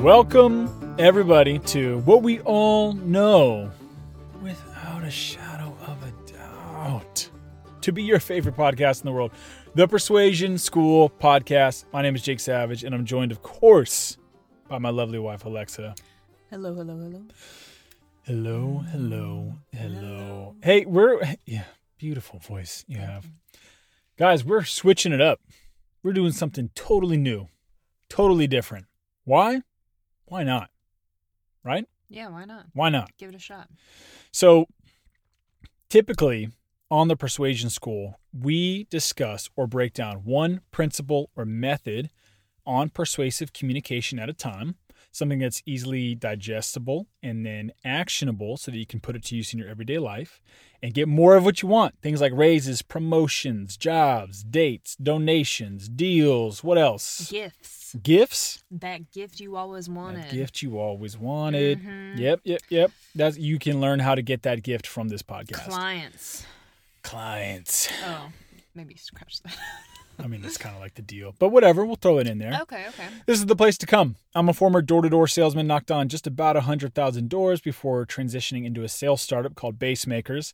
Welcome, everybody, to what we all know without a shadow of a doubt to be your favorite podcast in the world, the Persuasion School Podcast. My name is Jake Savage, and I'm joined, of course, by my lovely wife, Alexa. Hello, hello, hello. Hello, mm-hmm. hello, hello. hello. Hey, we're, yeah, beautiful voice you have. Guys, we're switching it up. We're doing something totally new, totally different. Why? Why not? Right? Yeah, why not? Why not? Give it a shot. So, typically on the Persuasion School, we discuss or break down one principle or method on persuasive communication at a time, something that's easily digestible and then actionable so that you can put it to use in your everyday life and get more of what you want. Things like raises, promotions, jobs, dates, donations, deals, what else? Gifts. Gifts? That gift you always wanted. That gift you always wanted. Mhm. Yep, yep, yep. That's you can learn how to get that gift from this podcast. Clients. Clients. Oh, maybe scratch that. I mean, that's kind of like the deal, but whatever. We'll throw it in there. okay, okay. This is the place to come. I'm a former door-to-door salesman, knocked on just about hundred thousand doors before transitioning into a sales startup called Basemakers.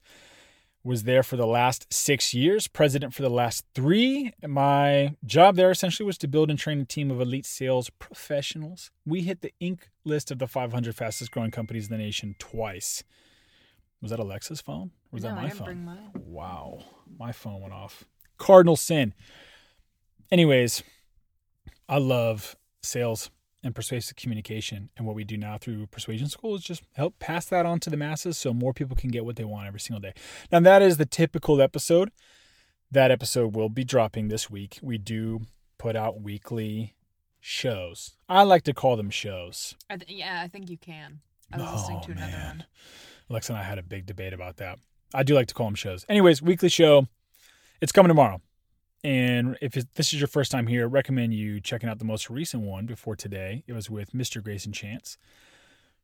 Was there for the last six years, president for the last three. My job there essentially was to build and train a team of elite sales professionals. We hit the Inc. list of the 500 fastest growing companies in the nation twice. Was that Alexa's phone? Or was no, that my phone? bring mine. Wow, my phone went off. Cardinal sin. Anyways, I love sales and persuasive communication. And what we do now through Persuasion School is just help pass that on to the masses so more people can get what they want every single day. Now, that is the typical episode. That episode will be dropping this week. We do put out weekly shows. I like to call them shows. I th- yeah, I think you can. I was listening to Oh, another man. one. Alexa and I had a big debate about that. I do like to call them shows. Anyways, weekly show. It's coming tomorrow. And if this is your first time here, I recommend you checking out the most recent one before today. It was with Mr. Greyson Chance,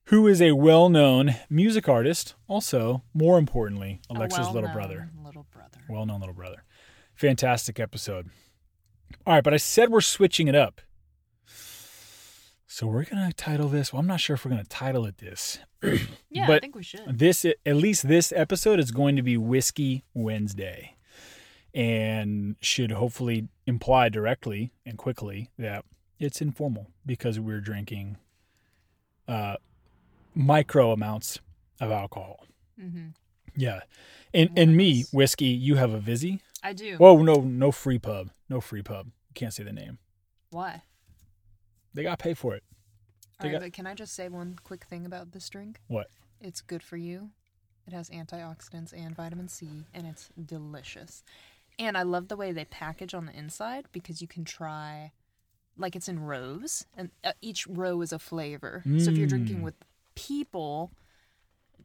who is a well known music artist. Also, more importantly, Alexa's little brother. Little brother. Well known little brother. Fantastic episode. All right, but I said we're switching it up. So we're going to title this. Well, I'm not sure if we're going to title it this. Yeah, I think we should. This at least this episode is going to be Whiskey Wednesday, and should hopefully imply directly and quickly that it's informal because we're drinking uh, micro amounts of alcohol. Mm-hmm. Yeah, and and me whiskey. You have a Vizzy. I do. Whoa, no, no free pub, no free pub. Can't say the name. Why? They got pay for it. All right, got- but can I just say one quick thing about this drink? What? It's good for you. It has antioxidants and vitamin C, and it's delicious. And I love the way they package on the inside because you can try, like it's in rows, and uh, each row is a flavor. So if you're drinking Mm. with people,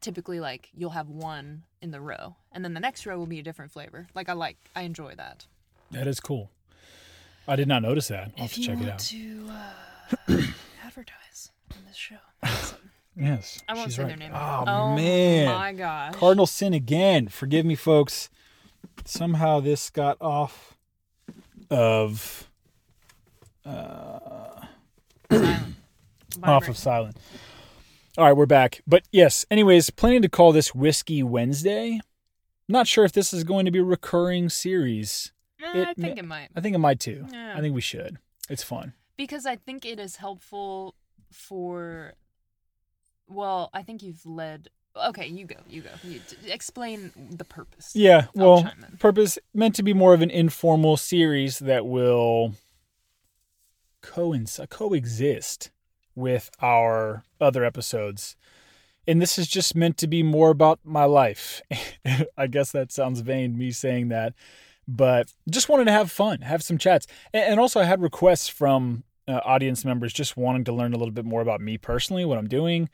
typically like you'll have one in the row, and then the next row will be a different flavor. Like I like, I enjoy that. That is cool. I did not notice that. I'll have if to you check want it out. to uh, advertise on this show, Yes, I won't she's say right. their name. Oh, man. my gosh! Cardinal sin again. Forgive me, folks. Somehow this got off of uh, Silent. off of silent. All right, we're back. But yes, anyways, planning to call this Whiskey Wednesday. Not sure if this is going to be a recurring series. Eh, it I think it might. I think it might too. Yeah. I think we should. It's fun. because I think it is helpful for. Well, I think you've led. Okay, you go. You go. You t- explain the purpose. Yeah, well, purpose meant to be more of an informal series that will coincide, coexist with our other episodes. And this is just meant to be more about my life. I guess that sounds vain, me saying that, but just wanted to have fun, have some chats. And also, I had requests from uh, audience members just wanting to learn a little bit more about me personally, what I'm doing.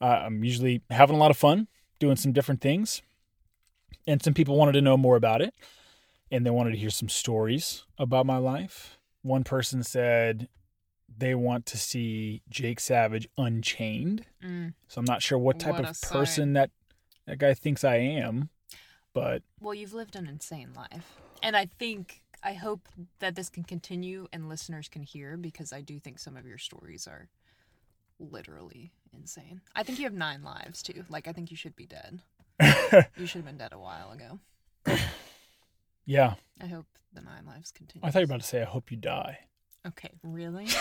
Uh, I'm usually having a lot of fun doing some different things and some people wanted to know more about it and they wanted to hear some stories about my life one person said they want to see jake savage unchained Mm. so i'm not sure what type What of sight. person that that guy thinks i am but Well, you've lived an insane life, and I think I hope that this can continue and listeners can hear because I do think some of your stories are literally insane. I think you have nine lives too. Like I think you should be dead. you should have been dead a while ago. yeah. I hope the nine lives continue. I thought you were about to say, I hope you die. Okay, really?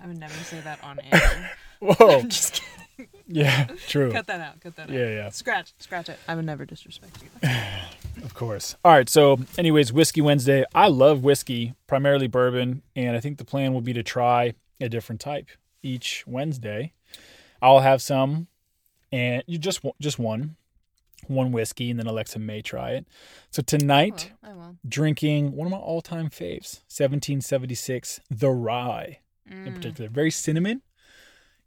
I would never say that on air. Whoa. I'm just kidding. yeah, true. Cut that out. Cut that out. Yeah, yeah. Scratch. Scratch it. I would never disrespect you. Of course. All right. So, anyways, Whiskey Wednesday. I love whiskey, primarily bourbon, and I think the plan will be to try a different type each Wednesday. I'll have some, and you just just one, one whiskey, and then Alexa may try it. So tonight, I will. I will. drinking one of my all-time faves, 1776, the Rye in Mm. particular, very cinnamon.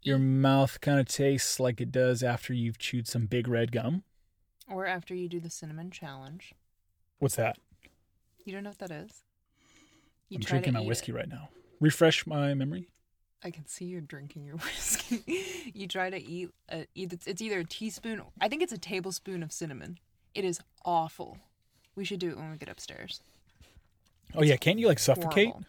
Your mouth kind of tastes like it does after you've chewed some big red gum. Or after you do the cinnamon challenge. What's that? You don't know what that is? You I'm drinking my whiskey it. right now. Refresh my memory. I can see you're drinking your whiskey. you try to eat a, it's either a teaspoon. I think it's a tablespoon of cinnamon. It is awful. We should do it when we get upstairs. Oh yeah, can't you like suffocate? Horrible.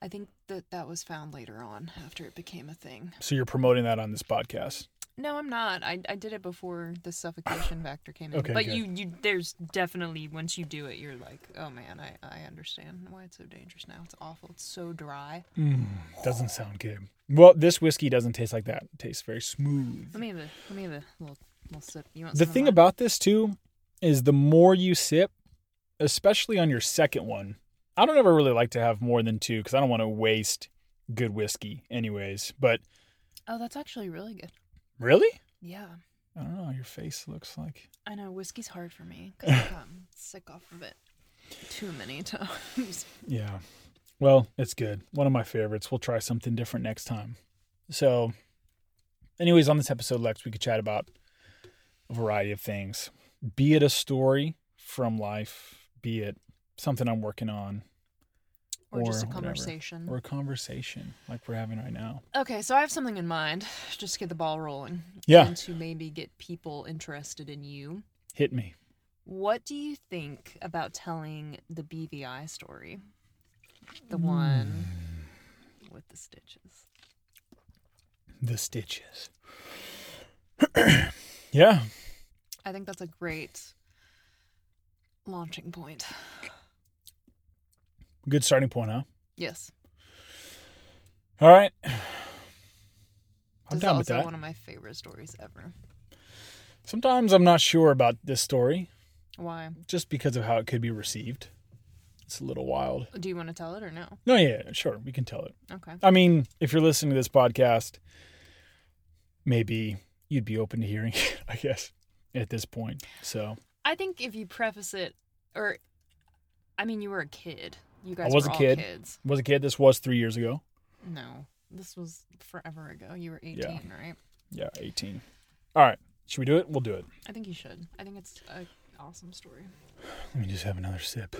I think that that was found later on after it became a thing. So you're promoting that on this podcast. No, I'm not. I, I did it before the suffocation factor came in. Okay, but you you there's definitely once you do it, you're like, oh man, I I understand why it's so dangerous now. It's awful. It's so dry. Mm, doesn't sound good. Well, this whiskey doesn't taste like that. It tastes very smooth. Let me have a let me have a little little sip. You want The thing about this too is the more you sip, especially on your second one. I don't ever really like to have more than two because I don't want to waste good whiskey, anyways. But Oh, that's actually really good. Really, Yeah. I don't know. Your face looks like I know whiskey's hard for me because I've gotten sick off of it too many times. Yeah. Well, it's good. One of my favorites. We'll try something different next time. So, anyways, on this episode, Lex, we could chat about a variety of things. Be it a story from life, be it something I'm working on, Or, just a Or whatever. conversation. or a conversation like we're having right now. Okay, so I have something in mind just to get the ball rolling. Yeah. And to maybe get people interested in you. Hit me. What do you think about telling the BVI story? The Hmm. one with the stitches. The stitches. yeah. I think that's a great launching point. Good starting point, huh? Yes. All right. I'm This is down with that. one of my favorite stories ever. Sometimes I'm not sure about this story Why? just because of how it could be received. It's a little wild. Do you want to tell it or no? No, yeah, sure, we can tell it. Okay. I mean, if you're listening to this podcast, maybe you'd be open to hearing it, I guess, at this point. So I think if you preface it, or, I mean, you were a kid. You guys was were a kid. kids. was a kid. This was three years ago. No, this was forever ago. You were 18, Yeah. right? Yeah, 18. All right. Should we do it? We'll do it. I think you should. I think it's an awesome story. Let me just have another sip.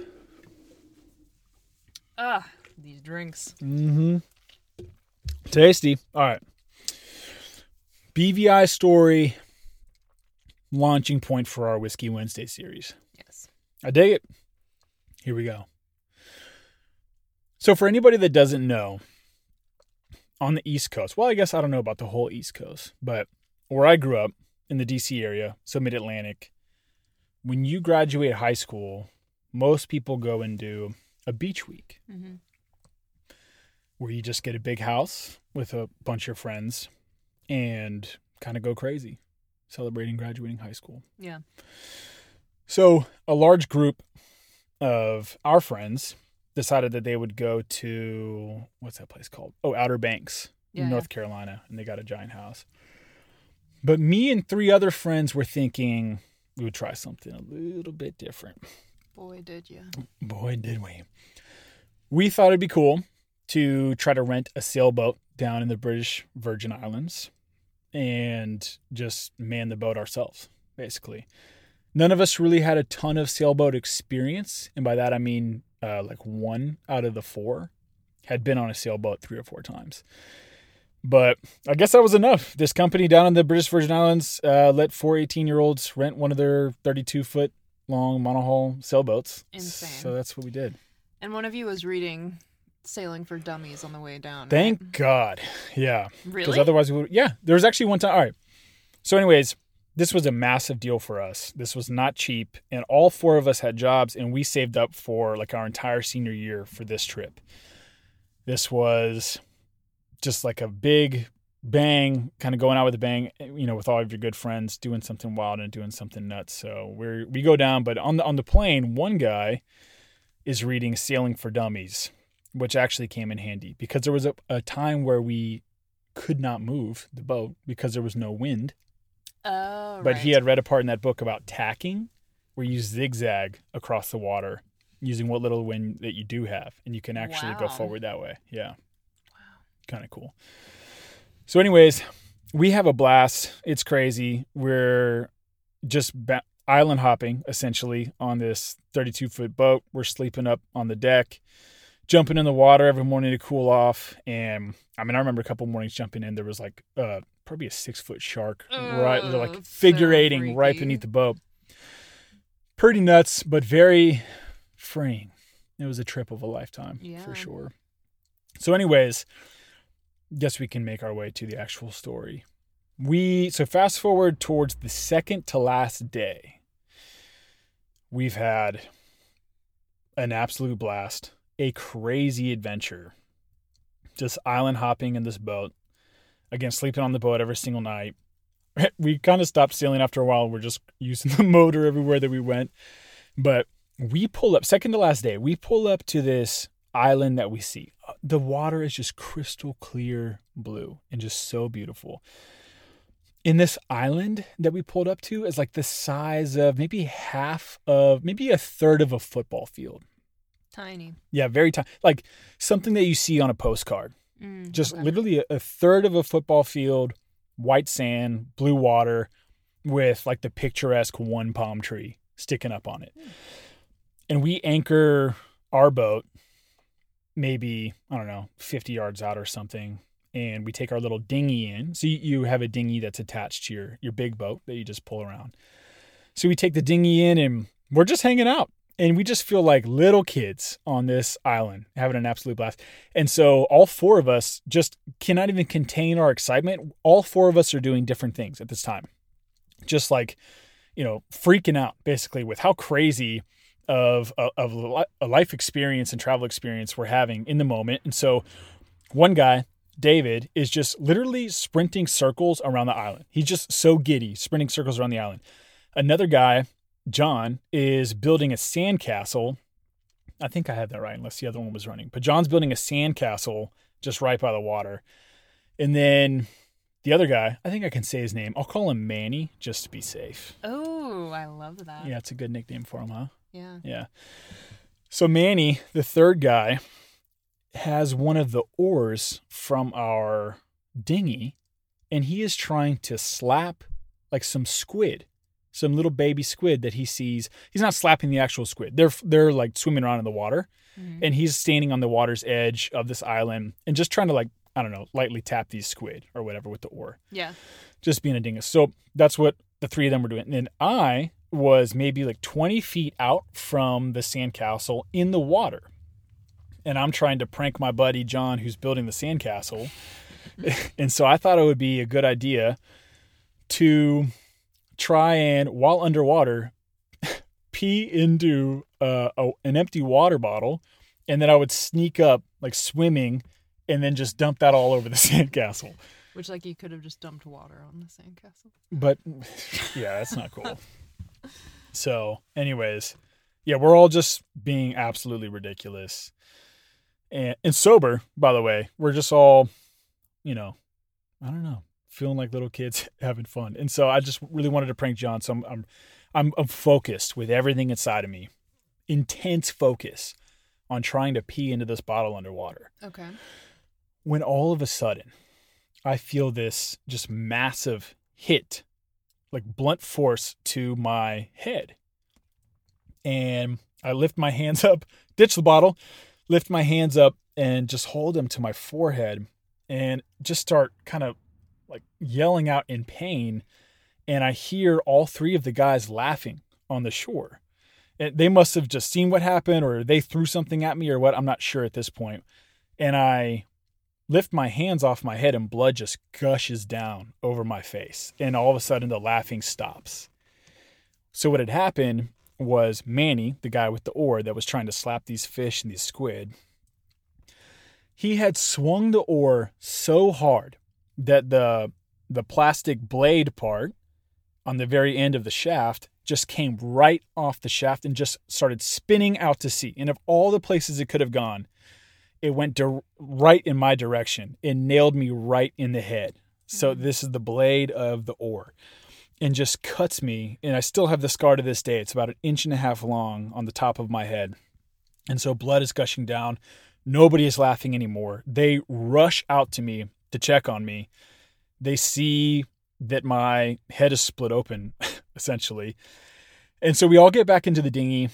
Ah, these drinks. Mm-hmm. Tasty. All right. BVI story launching point for our Whiskey Wednesday series. Yes. I dig it. Here we go. So, for anybody that doesn't know, on the East Coast, well, I guess I don't know about the whole East Coast, but where I grew up in the DC area, so mid Atlantic, when you graduate high school, most people go and do a beach week Mm-hmm. where you just get a big house with a bunch of friends and kind of go crazy celebrating graduating high school. Yeah. So, a large group of our friends decided that they would go to what's that place called? Oh, Outer Banks Yeah, in North Carolina, and they got a giant house. But me and three other friends were thinking we would try something a little bit different. Boy, did you. Boy, did we. We thought it'd be cool to try to rent a sailboat down in the British Virgin Islands and just man the boat ourselves, basically. None of us really had a ton of sailboat experience. And by that, I mean uh, like one out of the four had been on a sailboat three or four times. But I guess that was enough. This company down in the British Virgin Islands uh, let four 18 year olds rent one of their 32 foot long monohull sailboats. Insane. So that's what we did. And one of you was reading sailing for dummies on the way down. Thank right? God. Yeah. Because otherwise we would yeah. There was actually one time all right. So anyways, this was a massive deal for us. This was not cheap. And all four of us had jobs and we saved up for like our entire senior year for this trip. This was just like a big bang, kind of going out with a bang, eh, you know, with all of your good friends, doing something wild and doing something nuts. So we're we go down, but on the on the plane, one guy is reading Sailing for Dummies, which actually came in handy because there was a, a time where we could not move the boat because there was no wind. Oh, But right. he had read a part in that book about tacking, where you zigzag across the water using what little wind that you do have, and you can actually go forward that way. Yeah. Kind of cool. So, anyways, we have a blast. It's crazy. We're just ba- island hopping essentially on this 32 foot boat. We're sleeping up on the deck, jumping in the water every morning to cool off. And I mean, I remember a couple mornings jumping in, there was like uh, probably a six foot shark right, like so figure eighting right beneath the boat. Pretty nuts, but very freeing. It was a trip of a lifetime Yeah. for sure. So, anyways, guess we can make our way to the actual story. We so fast forward towards the second to last day. We've had an absolute blast, a crazy adventure. Just island hopping in this boat. Again, sleeping on the boat every single night. We kind of stopped sailing after a while. We're just using the motor everywhere that we went. But we pull up, second to last day, we pull up to this island that we see. Uh, the water is just crystal clear blue and just so beautiful. In this island that we pulled up to is like the size of maybe half of, maybe a third of a football field. Tiny. Yeah, very tiny. Like something that you see on a postcard. Mm, Just okay. literally a, a third of a football field, white sand, blue water, with like the picturesque one palm tree sticking up on it. And we anchor our boat maybe, I don't know, 50 yards out or something. And we take our little dinghy in. So you, you have a dinghy that's attached to your, your big boat that you just pull around. So we take the dinghy in and we're just hanging out. And we just feel like little kids on this island having an absolute blast. And so all four of us just cannot even contain our excitement. All four of us are doing different things at this time. Just like, you know, freaking out basically with how crazy of a, of a life experience and travel experience we're having in the moment. And so one guy, David, is just literally sprinting circles around the island. He's just so giddy, sprinting circles around the island. Another guy, John, is building a sandcastle. I think I had that right, unless the other one was running. But John's building a sandcastle just right by the water. And then the other guy, I think I can say his name. I'll call him Manny just to be safe. Oh, I love that. Yeah, it's a good nickname for him, huh? Yeah. Yeah. So Manny, the third guy, has one of the oars from our dinghy, and he is trying to slap like some squid, some little baby squid that he sees. He's not slapping the actual squid. They're they're like swimming around in the water, Mhm. and he's standing on the water's edge of this island and just trying to like I don't know, lightly tap these squid or whatever with the oar Yeah. just being a dingus. So that's what the three of them were doing. And then I was maybe like 20 feet out from the sandcastle in the water. And I'm trying to prank my buddy John, who's building the sandcastle. and so I thought it would be a good idea to try and, while underwater, pee into uh, a, an empty water bottle. And then I would sneak up, like swimming, and then just dump that all over the sandcastle. Which, like, you could have just dumped water on the sandcastle. But yeah, that's not cool. So, anyways, yeah, we're all just being absolutely ridiculous. And, and sober, by the way. We're just all, you know, I don't know, feeling like little kids having fun. And so I just really wanted to prank John. So I'm, I'm, I'm, I'm focused with everything inside of me, intense focus on trying to pee into this bottle underwater Okay. when all of a sudden I feel this just massive hit, like blunt force to my head. And I lift my hands up, ditch the bottle, lift my hands up, and just hold them to my forehead and just start kind of like yelling out in pain. And I hear all three of the guys laughing on the shore. And they must have just seen what happened or they threw something at me or what. I'm not sure at this point And I lift my hands off my head and blood just gushes down over my face. And all of a sudden the laughing stops. So what had happened was Manny, the guy with the oar that was trying to slap these fish and these squid, he had swung the oar so hard that the the plastic blade part on the very end of the shaft just came right off the shaft and just started spinning out to sea. And of all the places it could have gone, it went di- right in my direction. and nailed me right in the head. So mm-hmm. this is the blade of the oar and just cuts me. And I still have the scar to this day. It's about an inch and a half long on the top of my head. And so blood is gushing down. Nobody is laughing anymore. They rush out to me to check on me. They see that my head is split open, essentially. And so we all get back into the dinghy,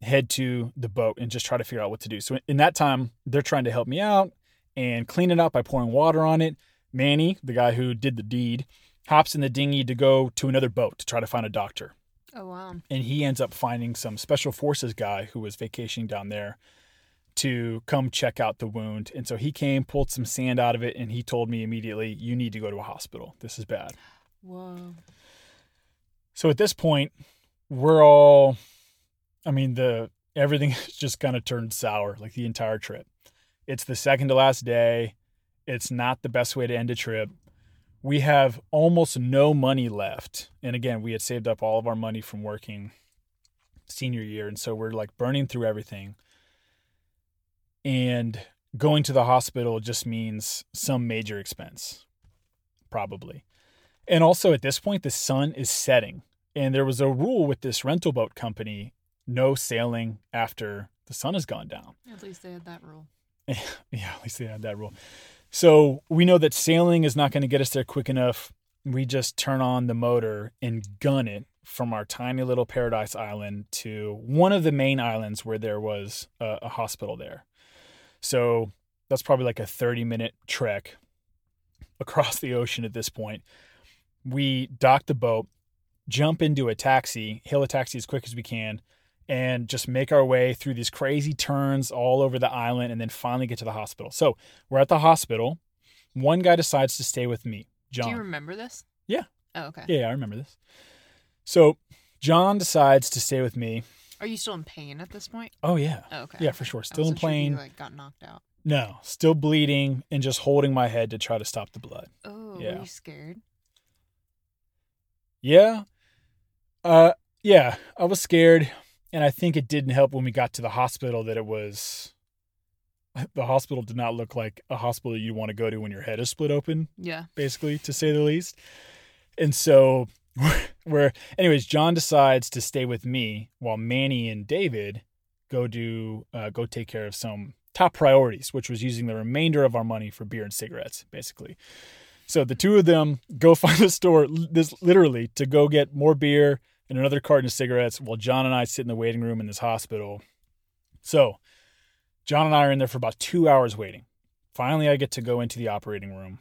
head to the boat, and just try to figure out what to do. So in that time, they're trying to help me out and clean it up by pouring water on it. Manny, the guy who did the deed, hops in the dinghy to go to another boat to try to find a doctor. Oh wow. And he ends up finding some special forces guy who was vacationing down there to come check out the wound. And so he came, pulled some sand out of it, and he told me immediately, You need to go to a hospital. This is bad. Whoa. So at this point, we're all I mean, the everything has just kind of turned sour, like the entire trip. It's the second to last day. It's not the best way to end a trip. We have almost no money left. And again, we had saved up all of our money from working senior year. And so we're like burning through everything. And going to the hospital just means some major expense, probably. And also at this point, the sun is setting. And there was a rule with this rental boat company no sailing after the sun has gone down. At least they had that rule. yeah, at least they had that rule. So we know that sailing is not going to get us there quick enough. We just turn on the motor and gun it from our tiny little paradise island to one of the main islands where there was a, a hospital there. So that's probably like a 30 minute trek across the ocean at this point. We dock the boat, jump into a taxi, hail a taxi as quick as we can, and just make our way through these crazy turns all over the island and then finally get to the hospital. So we're at the hospital. One guy decides to stay with me, John. Do you remember this? Yeah. Oh, okay. Yeah, yeah, I remember this. So John decides to stay with me. Are you still in pain at this point? Oh yeah. Oh, okay. Yeah, for sure. I Still in wasn't sure you, pain. like got knocked out. No, still bleeding and just holding my head to try to stop the blood. Oh, Yeah. were you scared? Yeah. Uh yeah, I was scared and I think it didn't help when we got to the hospital that it was the hospital did not look like a hospital you want to go to when your head is split open, Yeah. basically, to say the least. And so we're anyways, John decides to stay with me while Manny and David go do uh, go take care of some top priorities, which was using the remainder of our money for beer and cigarettes, basically. So the two of them go find a store, this literally, to go get more beer and another carton of cigarettes, while John and I sit in the waiting room in this hospital. So John and I are in there for about two hours waiting. Finally, I get to go into the operating room,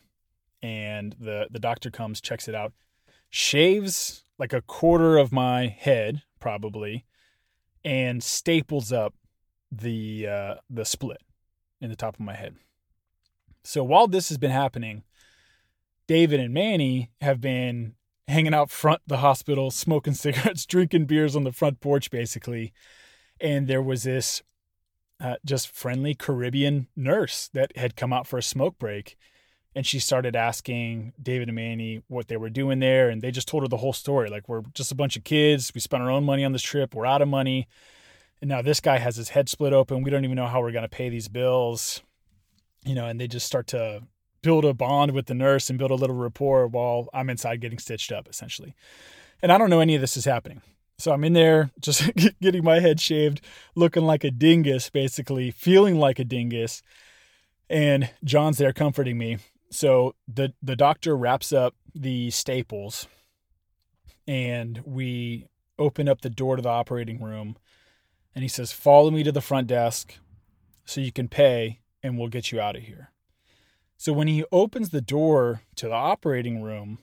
and the the doctor comes, checks it out, shaves like a quarter of my head, probably, and staples up the uh, the split in the top of my head. So while this has been happening, David and Manny have been hanging out front the hospital, smoking cigarettes, drinking beers on the front porch, basically. And there was this uh, just friendly Caribbean nurse that had come out for a smoke break. And she started asking David and Manny what they were doing there. And they just told her the whole story. Like, we're just a bunch of kids. We spent our own money on this trip. We're out of money. And now this guy has his head split open. We don't even know how we're going to pay these bills. You know, and they just start to build a bond with the nurse and build a little rapport while I'm inside getting stitched up, essentially. And I don't know any of this is happening. So I'm in there just getting my head shaved, looking like a dingus, basically, feeling like a dingus. And John's there comforting me. So the, the doctor wraps up the staples and we open up the door to the operating room. And he says, Follow me to the front desk so you can pay and we'll get you out of here. So when he opens the door to the operating room,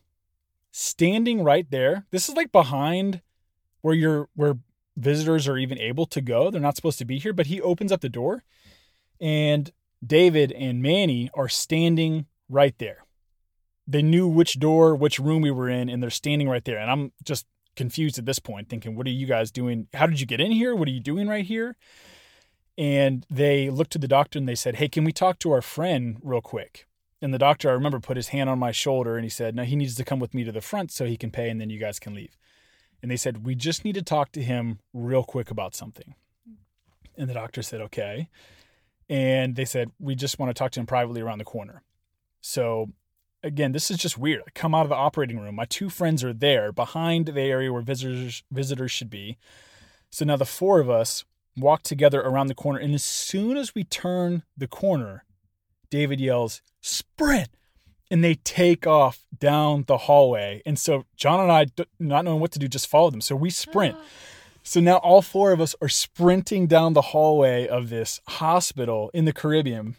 standing right there, this is like behind where you're where visitors are even able to go. They're not supposed to be here, but he opens up the door and David and Manny are standing right there. They knew which door, which room we were in, and they're standing right there. And I'm just confused at this point, thinking, what are you guys doing? How did you get in here? What are you doing right here? And they looked to the doctor and they said, Hey, can we talk to our friend real quick? And the doctor, I remember, put his hand on my shoulder and he said, No, he needs to come with me to the front so he can pay and then you guys can leave. And they said, We just need to talk to him real quick about something. And the doctor said, Okay. And they said, We just want to talk to him privately around the corner. So again, this is just weird. I come out of the operating room. My two friends are there behind the area where visitors visitors should be. So now the four of us walk together around the corner. And as soon as we turn the corner, David yells, Sprint! And they take off down the hallway. And so John and I, not knowing what to do, just follow them. So we sprint. So now all four of us are sprinting down the hallway of this hospital in the Caribbean.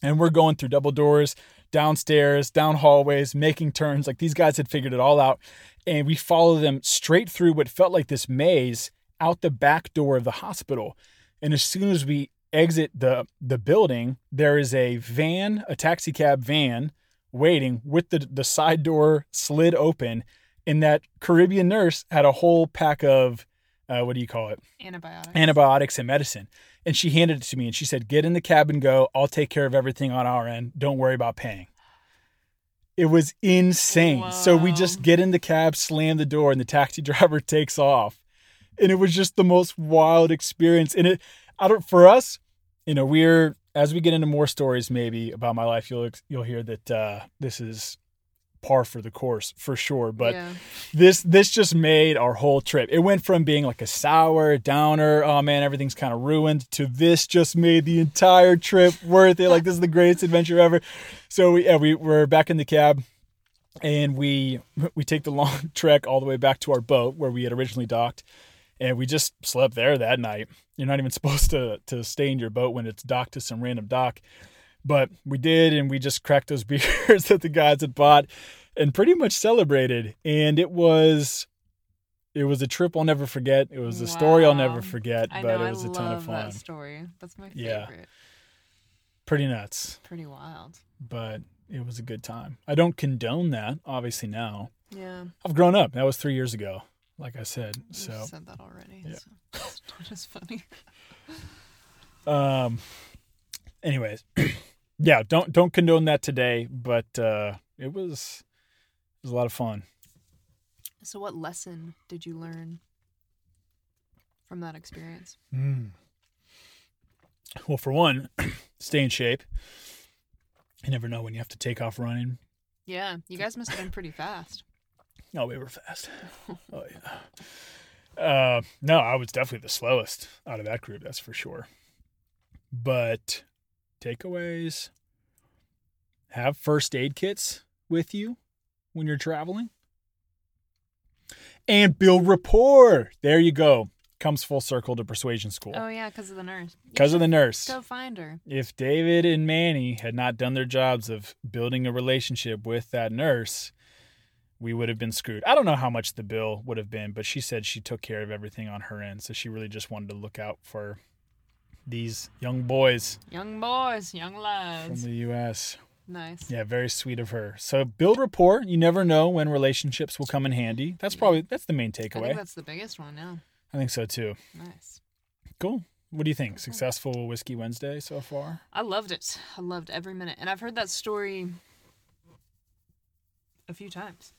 And we're going through double doors, downstairs, down hallways, making turns. Like these guys had figured it all out. And we follow them straight through what felt like this maze out the back door of the hospital. And as soon as we exit the the building, there is a van, a taxi cab van waiting with the the side door slid open and that Caribbean nurse had a whole pack of uh, what do you call it? Antibiotics. Antibiotics and medicine. And she handed it to me and she said, Get in the cab and go. I'll take care of everything on our end. Don't worry about paying. It was insane. So we just get in the cab, slam the door, and the taxi driver takes off. And it was just the most wild experience. And it, I don't, for us, you know, we're, as we get into more stories maybe about my life, you'll, you'll hear that uh, this is par for the course for sure. But yeah. this this just made our whole trip. It went from being like a sour downer, oh man, everything's kind of ruined, to this just made the entire trip worth it. Like this is the greatest adventure ever. So we yeah, we were back in the cab and we we take the long trek all the way back to our boat where we had originally docked. And we just slept there that night. You're not even supposed to to stay in your boat when it's docked to some random dock. But we did, and we just cracked those beers that the guys had bought and pretty much celebrated. And it was it was a trip I'll never forget. It was a story I'll never forget, I but know. it was I a ton of fun. that story. That's my favorite. Yeah. Pretty nuts, Pretty wild. but it was a good time. I don't condone that, obviously now. Yeah. I've grown up. That was 3 years ago, like I said. You So, said that already. Yeah. So it's not as funny. um anyways, yeah, don't don't condone that today, but uh it was it was a lot of fun. So, what lesson did you learn from that experience? Mm. Well, for one, stay in shape. You never know when you have to take off running. Yeah, you guys must have been pretty fast. Oh, we were fast. oh yeah. Uh, no, I was definitely the slowest out of that group. That's for sure. But takeaways: have first aid kits with you when you're traveling, and build rapport. There you go. Comes full circle to persuasion school Oh yeah, because of the nurse. Because of the nurse. Go find her. if David and Manny had not done their jobs of building a relationship with that nurse, we would have been screwed. I don't know how much the bill would have been, but she said she took care of everything on her end. So she really just wanted to look out for these young boys Young boys, young lads. from the U.S. Nice. Yeah, very sweet of her. So build rapport. You never know when relationships will come in handy. That's probably that's the main I takeaway. think that's the biggest one. Yeah. I think so too. Nice. Cool. What do you think? Successful Whiskey Wednesday so far? I loved it. I loved every minute, and I've heard that story a few times,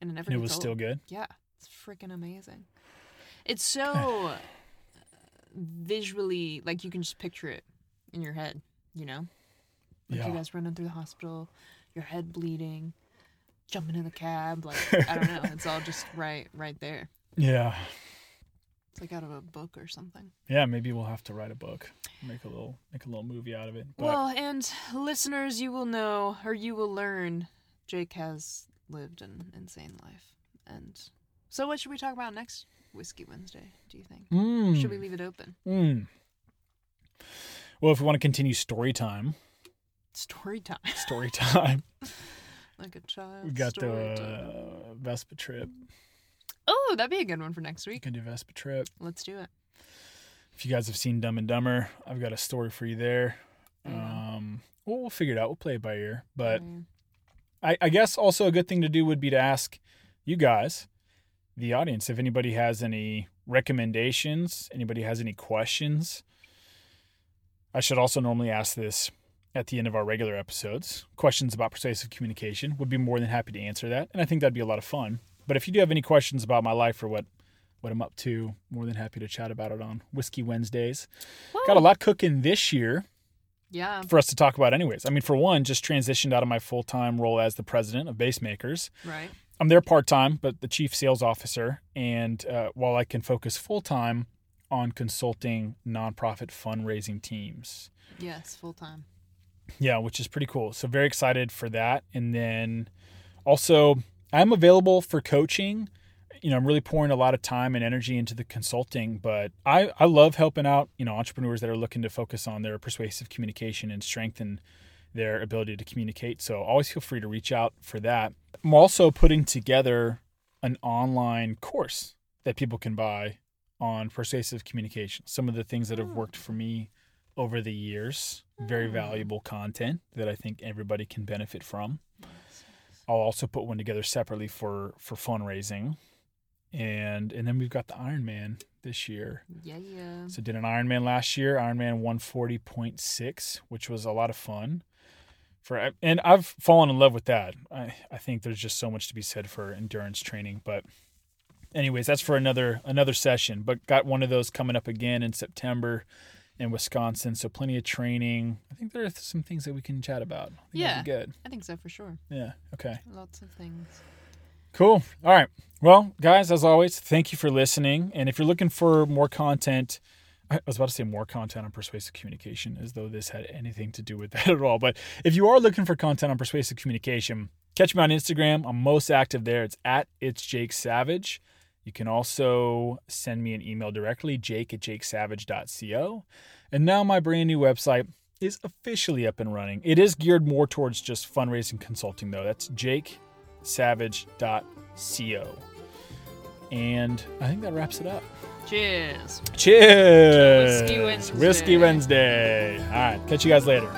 and it never. And it was old. still good. Yeah, it's freaking amazing. It's so visually like you can just picture it in your head. You know, like Yeah. you guys running through the hospital, your head bleeding, jumping in the cab. Like I don't know, it's all just right, right there. Yeah. It's like out of a book or something. Yeah, maybe we'll have to write a book, make a little make a little movie out of it. But Well, and listeners, you will know or you will learn Jake has lived an insane life. And so, what should we talk about next Whiskey Wednesday, do you think? Mm, Should we leave it open? mm. Well, if we want to continue story time, Story time. story time, like a child. we got the uh, Vespa trip. Oh, that'd be a good one for next week. We can do Vespa trip. Let's do it. If you guys have seen Dumb and Dumber, I've got a story for you there. Yeah. Um, we'll, we'll figure it out. We'll play it by ear. But Mm. I, I guess also a good thing to do would be to ask you guys, the audience, if anybody has any recommendations, anybody has any questions. I should also normally ask this at the end of our regular episodes. Questions about persuasive communication would be more than happy to answer that, and I think that'd be a lot of fun. But if you do have any questions about my life or what what I'm up to, more than happy to chat about it on Whiskey Wednesdays. Got a lot cooking this year Yeah. for us to talk about anyways. I mean, for one, just transitioned out of my full-time role as the president of Basemakers. Right. I'm there part-time, but the chief sales officer, and uh, while I can focus full-time on consulting nonprofit fundraising teams. Yes. Full time. Yeah, which is pretty cool. So very excited for that. And then also I'm available for coaching. You know, I'm really pouring a lot of time and energy into the consulting, but I, I love helping out, you know, entrepreneurs that are looking to focus on their persuasive communication and strengthen their ability to communicate. So always feel free to reach out for that. I'm also putting together an online course that people can buy on persuasive communication. Some of the things that have worked for me over the years, very Hmm. valuable content that I think everybody can benefit from. I'll also put one together separately for for fundraising. And and then we've got the Ironman this year. Yeah. Yeah. So did an Ironman last year, Ironman 140.6, which was a lot of fun. For and I've fallen in love with that. I, I think there's just so much to be said for endurance training. But anyways, that's for another another session. But got one of those coming up again in September in Wisconsin. So plenty of training. I think there are some things that we can chat about. Yeah. be good. I think so for sure. Yeah. Okay. Lots of things. Cool. All right. Well, guys, as always, thank you for listening. And if you're looking for more content, I was about to say more content on persuasive communication, as though this had anything to do with that at all. But if you are looking for content on persuasive communication, catch me on Instagram. I'm most active there. It's at it's Jake Savage. You can also send me an email directly, jake at jakesavage.co. And now my brand new website is officially up and running. It is geared more towards just fundraising consulting, though. That's jakesavage.co. And I think that wraps it up. Cheers. Cheers. Whiskey Wednesday. Whiskey Wednesday. All right. Catch you guys later.